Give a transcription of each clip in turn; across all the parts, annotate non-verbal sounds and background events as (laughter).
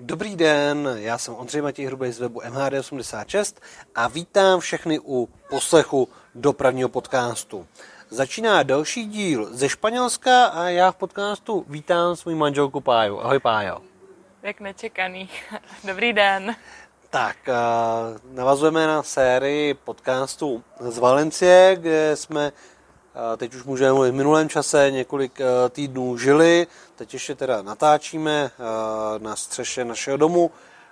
Dobrý den, já jsem Ondřej Matěj Hrubej z webu MHD86 a vítám všechny u poslechu dopravního podcastu. Začíná další díl ze Španělska a já v podcastu vítám svou manželku Páju. Ahoj Pájo. Jak nečekaný. (laughs) Dobrý den. Tak, navazujeme na sérii podcastu z Valencie, kde jsme teď už můžeme mluvit v minulém čase několik týdnů žili, teď ještě teda natáčíme na střeše našeho domu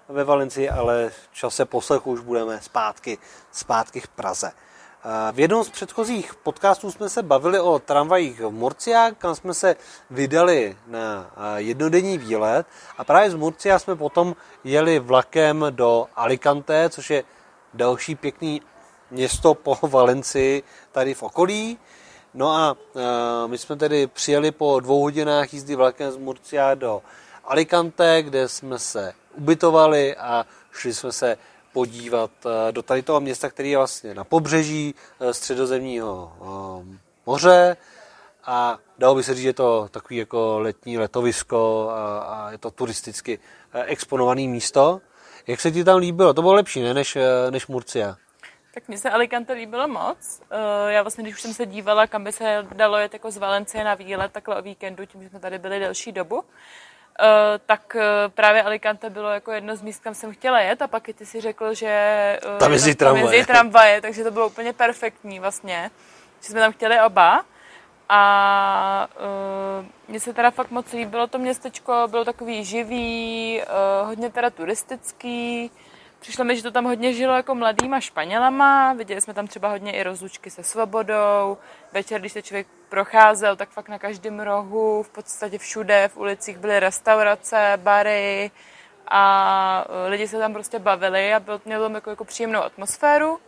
ve Valencii, ale v čase poslechu už budeme zpátky, zpátky v Praze. V jednom z předchozích podcastů jsme se bavili o tramvajích v Murcia, kam jsme se vydali na jednodenní výlet a právě z Murcia jsme potom jeli vlakem do Alicante, což je další pěkný město po (laughs) Valencii tady v okolí. No a my jsme tedy přijeli po dvou hodinách jízdy vlakem z Murcia do Alicante, kde jsme se ubytovali a šli jsme se podívat do tady toho města, který je vlastně na pobřeží středozemního moře a dalo by se říct, že je to takový jako letní letovisko a, a je to turisticky exponované místo. Jak se ti tam líbilo? To bylo lepší, ne, než, než Murcia? Tak mně se Alicante líbilo moc. Já vlastně, když už jsem se dívala, kam by se dalo jet jako z Valencie na výlet, takhle o víkendu, tím, že jsme tady byli delší dobu, tak právě Alicante bylo jako jedno z míst, kam jsem chtěla jet a pak i ty si řekl, že tam jezdí tramvaje. Tam jezdí tramvaje, takže to bylo úplně perfektní vlastně, že jsme tam chtěli oba. A uh, mně se teda fakt moc líbilo to městečko, bylo takový živý, uh, hodně teda turistický, Přišlo mi, že to tam hodně žilo jako mladýma Španělama, viděli jsme tam třeba hodně i rozlučky se svobodou, večer, když se člověk procházel, tak fakt na každém rohu, v podstatě všude, v ulicích byly restaurace, bary a e, lidi se tam prostě bavili a bylo, mělo tam jako, jako příjemnou atmosféru.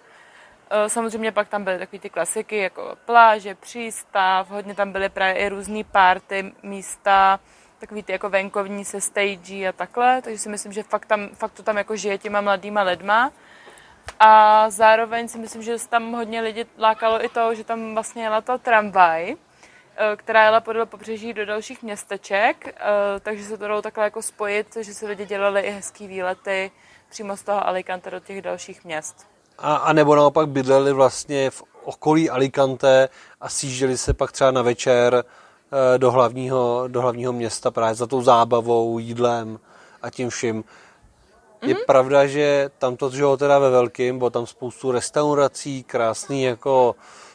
E, samozřejmě pak tam byly takové ty klasiky, jako pláže, přístav, hodně tam byly právě i různé párty, místa, takový ty jako venkovní se stage a takhle, takže si myslím, že fakt, tam, fakt to tam jako žije těma mladýma lidma. A zároveň si myslím, že tam hodně lidí lákalo i to, že tam vlastně jela ta tramvaj, eh, která jela podle pobřeží do dalších městeček, eh, takže se to dalo takhle jako spojit, že se lidi dělali i hezký výlety přímo z toho Alicante do těch dalších měst. A, a nebo naopak bydleli vlastně v okolí Alicante a sjížděli se pak třeba na večer do hlavního, do hlavního města právě za tou zábavou, jídlem a tím vším. Je mm-hmm. pravda, že tam to žilo teda ve velkým, bylo tam spoustu restaurací, krásný jako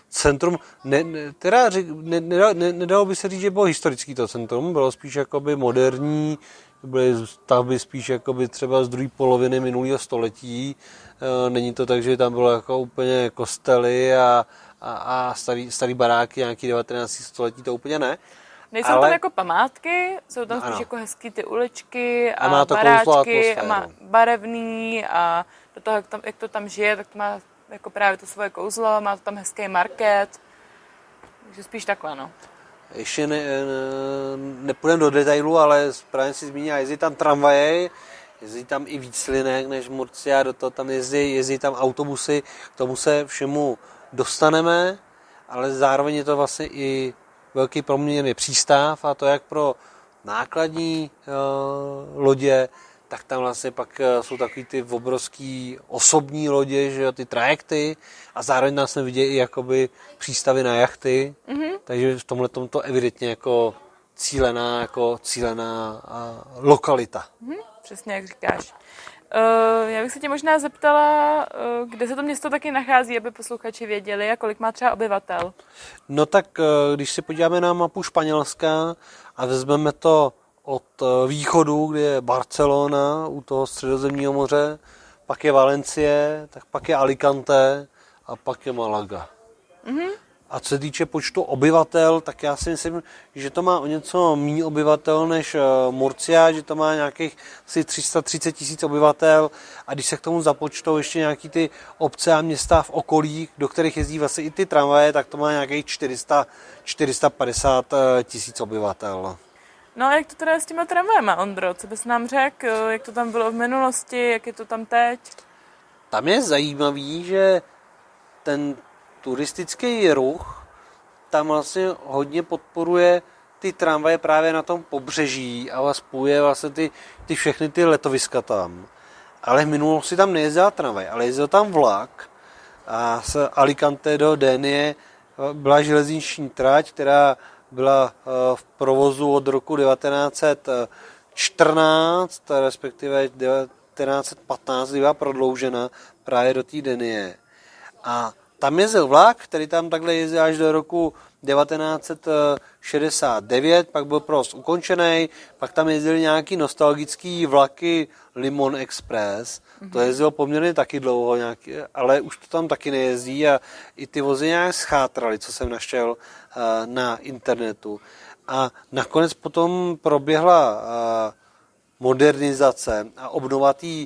centrum, ne, ne, teda ne, ne, ne, nedalo by se říct, že bylo historický to centrum, bylo spíš jakoby moderní, byly stavby spíš jakoby třeba z druhé poloviny minulého století, eh, není to tak, že tam bylo jako úplně kostely a, a, a starý, starý baráky, nějaký 19. století, to úplně ne. Nejsou ale... tam jako památky, jsou tam spíš jako hezký ty uličky a, a má to baráčky a má barevný a do toho, jak, tam, jak to tam žije, tak to má jako právě to svoje kouzlo, má to tam hezký market, takže spíš takhle, no. Ještě ne, ne, nepůjdeme do detailu, ale správně si zmínila, jezdí tam tramvaje, jezdí tam i víc linek než Murcia, do toho tam jezdí, jezdí tam autobusy, k tomu se všemu dostaneme, ale zároveň je to vlastně i velký proměrný přístav a to jak pro nákladní uh, lodě, tak tam vlastně pak uh, jsou takový ty obrovský osobní lodě, že jo, ty trajekty a zároveň nás nevidí i jakoby přístavy na jachty, mm-hmm. takže v tomhle to evidentně jako cílená, jako cílená uh, lokalita. Mm-hmm. Přesně jak říkáš. Uh, já bych se tě možná zeptala, uh, kde se to město taky nachází, aby posluchači věděli a kolik má třeba obyvatel. No tak uh, když se podíváme na mapu Španělska a vezmeme to od východu, kde je Barcelona u toho středozemního moře, pak je Valencie, tak pak je Alicante a pak je Malaga. Mm-hmm. A co se týče počtu obyvatel, tak já si myslím, že to má o něco méně obyvatel než eh, Murcia, že to má nějakých asi 330 tisíc obyvatel a když se k tomu započtou ještě nějaký ty obce a města v okolí, do kterých jezdí vlastně i ty tramvaje, tak to má nějakých 400, 450 eh, tisíc obyvatel. No a jak to teda je s těma tramvajema, Ondro? Co bys nám řekl? Jak to tam bylo v minulosti? Jak je to tam teď? Tam je zajímavý, že ten turistický ruch tam vlastně hodně podporuje ty tramvaje právě na tom pobřeží a spojuje vlastně ty, ty všechny ty letoviska tam. Ale v minulosti tam nejezdila tramvaj, ale jezdil tam vlak a z Alicante do Dénie byla železniční trať, která byla eh, v provozu od roku 1914, respektive 1915, kdy byla prodloužena právě do té Denie. A tam jezdil vlak, který tam takhle jezdil až do roku 1969, pak byl prost ukončený, pak tam jezdili nějaký nostalgický vlaky Limon Express, mm-hmm. to jezdilo poměrně taky dlouho, nějaký, ale už to tam taky nejezdí a i ty vozy nějak schátraly, co jsem našel uh, na internetu. A nakonec potom proběhla uh, modernizace a obnova té uh,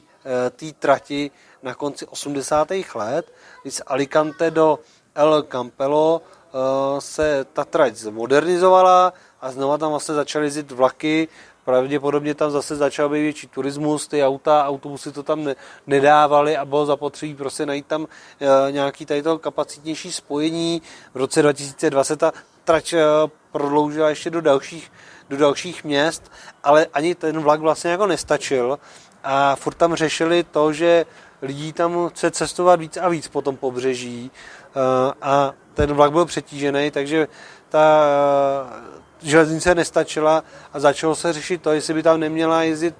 trati na konci 80. let, kdy z Alicante do El Campelo Eh, se ta trať zmodernizovala a znova tam vlastně začaly jezdit vlaky, pravděpodobně tam zase začal být větší turismus, ty auta, autobusy to tam ne, nedávali a bylo zapotřebí prostě najít tam e, nějaký tady to kapacitnější spojení. V roce 2020 ta trať e, prodloužila ještě do dalších, do dalších měst, ale ani ten vlak vlastně jako nestačil a furt tam řešili to, že lidí tam chce cestovat víc a víc po tom pobřeží e, a ten vlak byl přetížený, takže ta eh, železnice nestačila a začalo se řešit to, jestli by tam neměla jezdit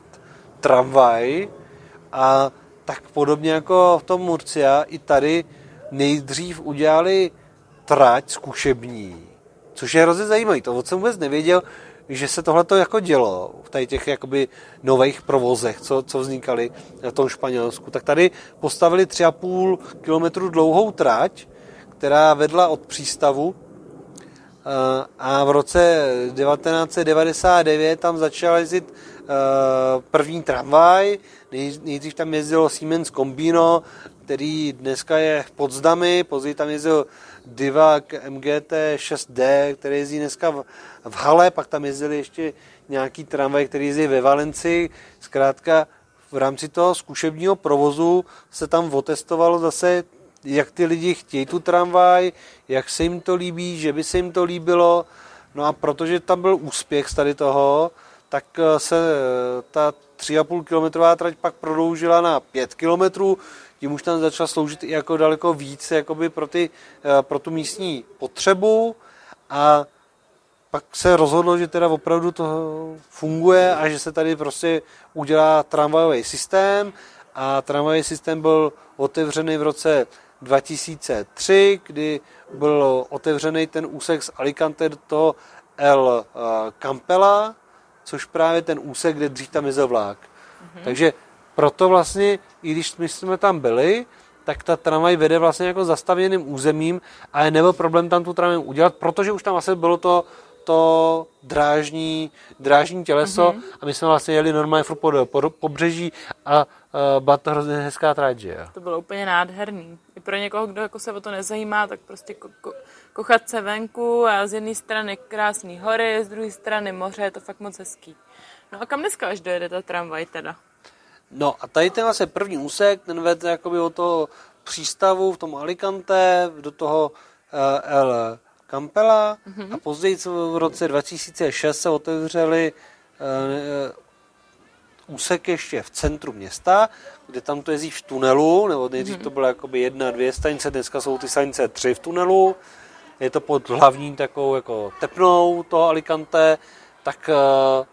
tramvaj a tak podobně jako v tom Murcia i tady nejdřív udělali trať zkušební, což je hrozně zajímavé. To jsem vůbec nevěděl, že se tohle jako dělo v tady těch jakoby nových provozech, co, co vznikaly na tom Španělsku. Tak tady postavili 3,5 kilometru dlouhou trať, která vedla od přístavu eh, a v roce 1999 tam začal jezdit eh, první tramvaj, nejdřív tam jezdilo Siemens Combino, který dneska je v Podzdami, později tam jezdil Divac MGT 6D, který jezdí dneska v, v Hale, pak tam jezdili ještě nějaký tramvaj, který jezdí ve Valenci. Zkrátka v rámci toho zkušebního provozu se tam otestovalo zase jak ty lidi chtějí tu tramvaj, jak se jim to líbí, že by se jim to líbilo. No a protože tam byl úspěch z tady toho, tak eh, se eh, ta 3,5 kilometrová trať pak prodloužila na 5 kilometrů, tím už tam začala sloužit i jako daleko víc jakoby pro, ty, eh, pro tu místní potřebu a pak se rozhodlo, že teda opravdu to funguje a že se tady prostě udělá tramvajový systém a tramvajový systém byl otevřený v roce 2003, kdy byl otevřený ten úsek z Alicante do toho El eh, Campela, což právě ten úsek, kde dřív tam jezdil vlák. Mm-hmm. Takže proto vlastně, i když my jsme tam byli, tak ta tramvaj vede vlastně jako zastavěným územím a nebyl problém tam tu tramvaj udělat, protože už tam vlastně bylo to to drážní, drážní těleso mm-hmm. a my jsme vlastně jeli normálně furt po, po pobřeží a uh, byla to hrozně hezká tráť, že jo? To bylo úplně nádherný. I pro někoho, kdo jako se o to nezajímá, tak prostě ko- ko- kochat se venku a z jedné strany krásné hory, z druhé strany moře, je to fakt moc hezký. No a kam dneska až dojede ta tramvaj teda? No a tady ten vlastně první úsek, ten vede jakoby od toho přístavu v tom Alicante do toho uh, El Kampela mm-hmm. a později v roce 2006 se otevřeli uh, úsek ještě v centru města, kde tam to jezdí v tunelu, nebo nejdřív mm-hmm. to bylo jakoby jedna, dvě stanice, dneska jsou ty stanice tři v tunelu. Je to pod hlavní takovou jako tepnou toho Alicante, tak uh,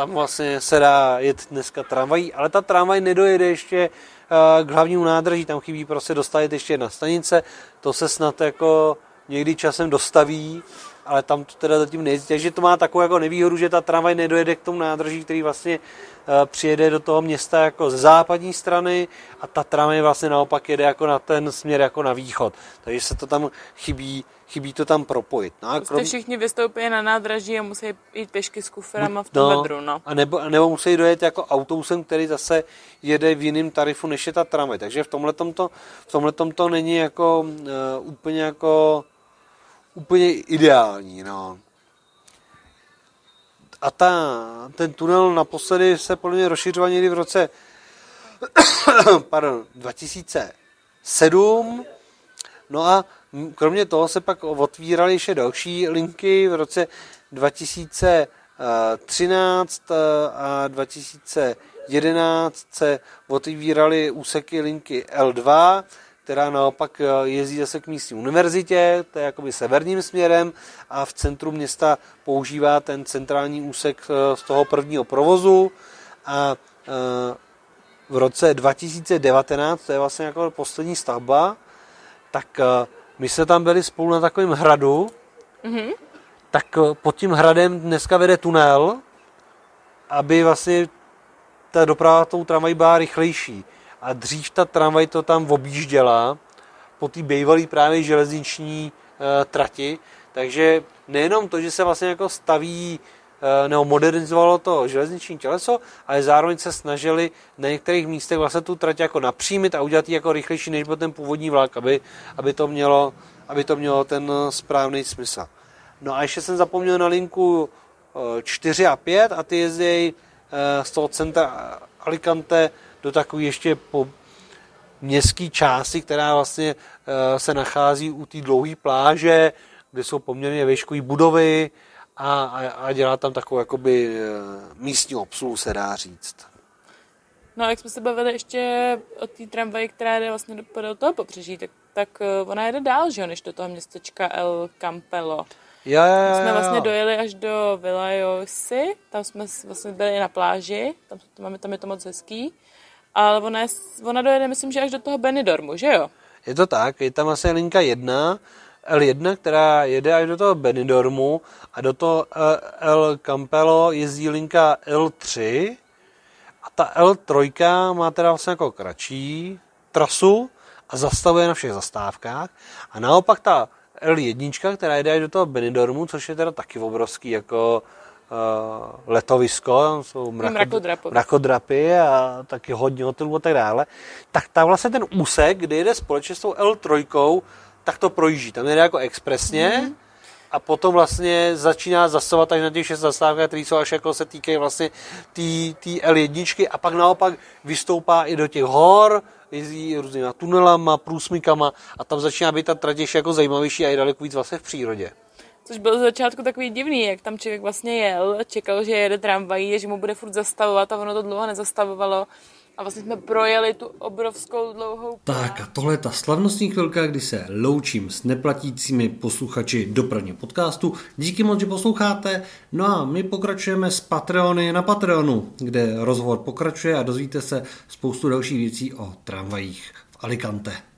tam vlastně se dá jet dneska tramvají, ale ta tramvaj nedojede ještě uh, k hlavnímu nádraží, tam chybí prostě dostavit ještě jedna stanice, to se snad jako někdy časem dostaví, ale tam to teda zatím nejezdí. Takže to má takovou jako nevýhodu, že ta tramvaj nedojede k tomu nádraží, který vlastně uh, přijede do toho města jako z západní strany a ta tramvaj vlastně naopak jede jako na ten směr jako na východ. Takže se to tam chybí, chybí to tam propojit. No a prostě krom... všichni vystoupí na nádraží a musí jít pěšky s kuferama v tom no, vedru. No. A nebo, nebo musí dojet jako autobusem, který zase jede v jiném tarifu, než je ta tramvaj. Takže v tomhle to, v tomhletom to není jako uh, úplně jako úplně ideální. No. A ta, ten tunel naposledy se podle mě rozšiřoval někdy v roce (coughs) pardon, 2007. No a kromě toho se pak otvíraly ještě další linky. V roce 2013 a 2011 se otevíraly úseky linky L2, která naopak jezdí zase k místní univerzitě, to je jakoby severním směrem a v centru města používá ten centrální úsek z toho prvního provozu a v roce 2019, to je vlastně jako poslední stavba, tak my jsme tam byli spolu na takovém hradu, mm-hmm. tak pod tím hradem dneska vede tunel, aby vlastně ta doprava tou tramvají byla rychlejší. A dřív ta tramvaj to tam objížděla po té bývalé právě železniční e, trati, takže nejenom to, že se vlastně jako staví Eh, nebo modernizovalo to železniční těleso, ale zároveň se snažili na některých místech vlastně tu trať jako napřímit a udělat ji jako rychlejší, než byl ten původní vlak, aby, aby, to, mělo, aby to mělo ten správný smysl. No a ještě jsem zapomněl na linku 4 eh, a 5 a ty jezdí z toho centra Alicante do takové ještě po městské části, která vlastně se nachází u té dlouhé pláže, kde jsou poměrně výškové budovy, a, a, a dělá tam takovou jakoby eh, místní obsluhu, se dá říct. No a jak jsme se bavili ještě o té tramvaji, která jde vlastně do, do toho pobřeží, tak, tak eh, ona jede dál, že jo, než do toho městečka El Campello. Jo, jo, jo, jsme vlastně dojeli až do Villajosi, tam jsme vlastně byli na pláži, tam, tam, máme, tam je to moc hezký, ale ona, ona dojede, myslím, že až do toho Benidormu, že jo? Je to tak, je tam vlastně linka jedna, L1, která jede až do toho Benidormu a do toho eh, El Campello jezdí linka L3 a ta L3 má teda vlastně jako kratší trasu a zastavuje na všech zastávkách a naopak ta L1, která jede až do toho Benidormu, což je teda taky obrovský jako letovisko, tam jsou mrakod, mrakodrapy a taky hodně hotelů a tak dále, tak tam vlastně ten úsek, kde jede společně s tou L3, tak to projíždí. Tam jde jako expresně mm-hmm. a potom vlastně začíná zasovat až na těch šest zastávkách, které jsou až jako se týkají vlastně té L1 a pak naopak vystoupá i do těch hor, jezdí různýma tunelama, průsmykama a tam začíná být ta trať jako zajímavější a je daleko víc vlastně v přírodě. Což bylo z začátku takový divný, jak tam člověk vlastně jel, čekal, že jede tramvají, že mu bude furt zastavovat a ono to dlouho nezastavovalo a vlastně jsme projeli tu obrovskou dlouhou. Tak a tohle je ta slavnostní chvilka, kdy se loučím s neplatícími posluchači dopravního podcastu. Díky moc, že posloucháte. No a my pokračujeme s Patreony na Patreonu, kde rozhovor pokračuje a dozvíte se spoustu dalších věcí o tramvajích v Alicante.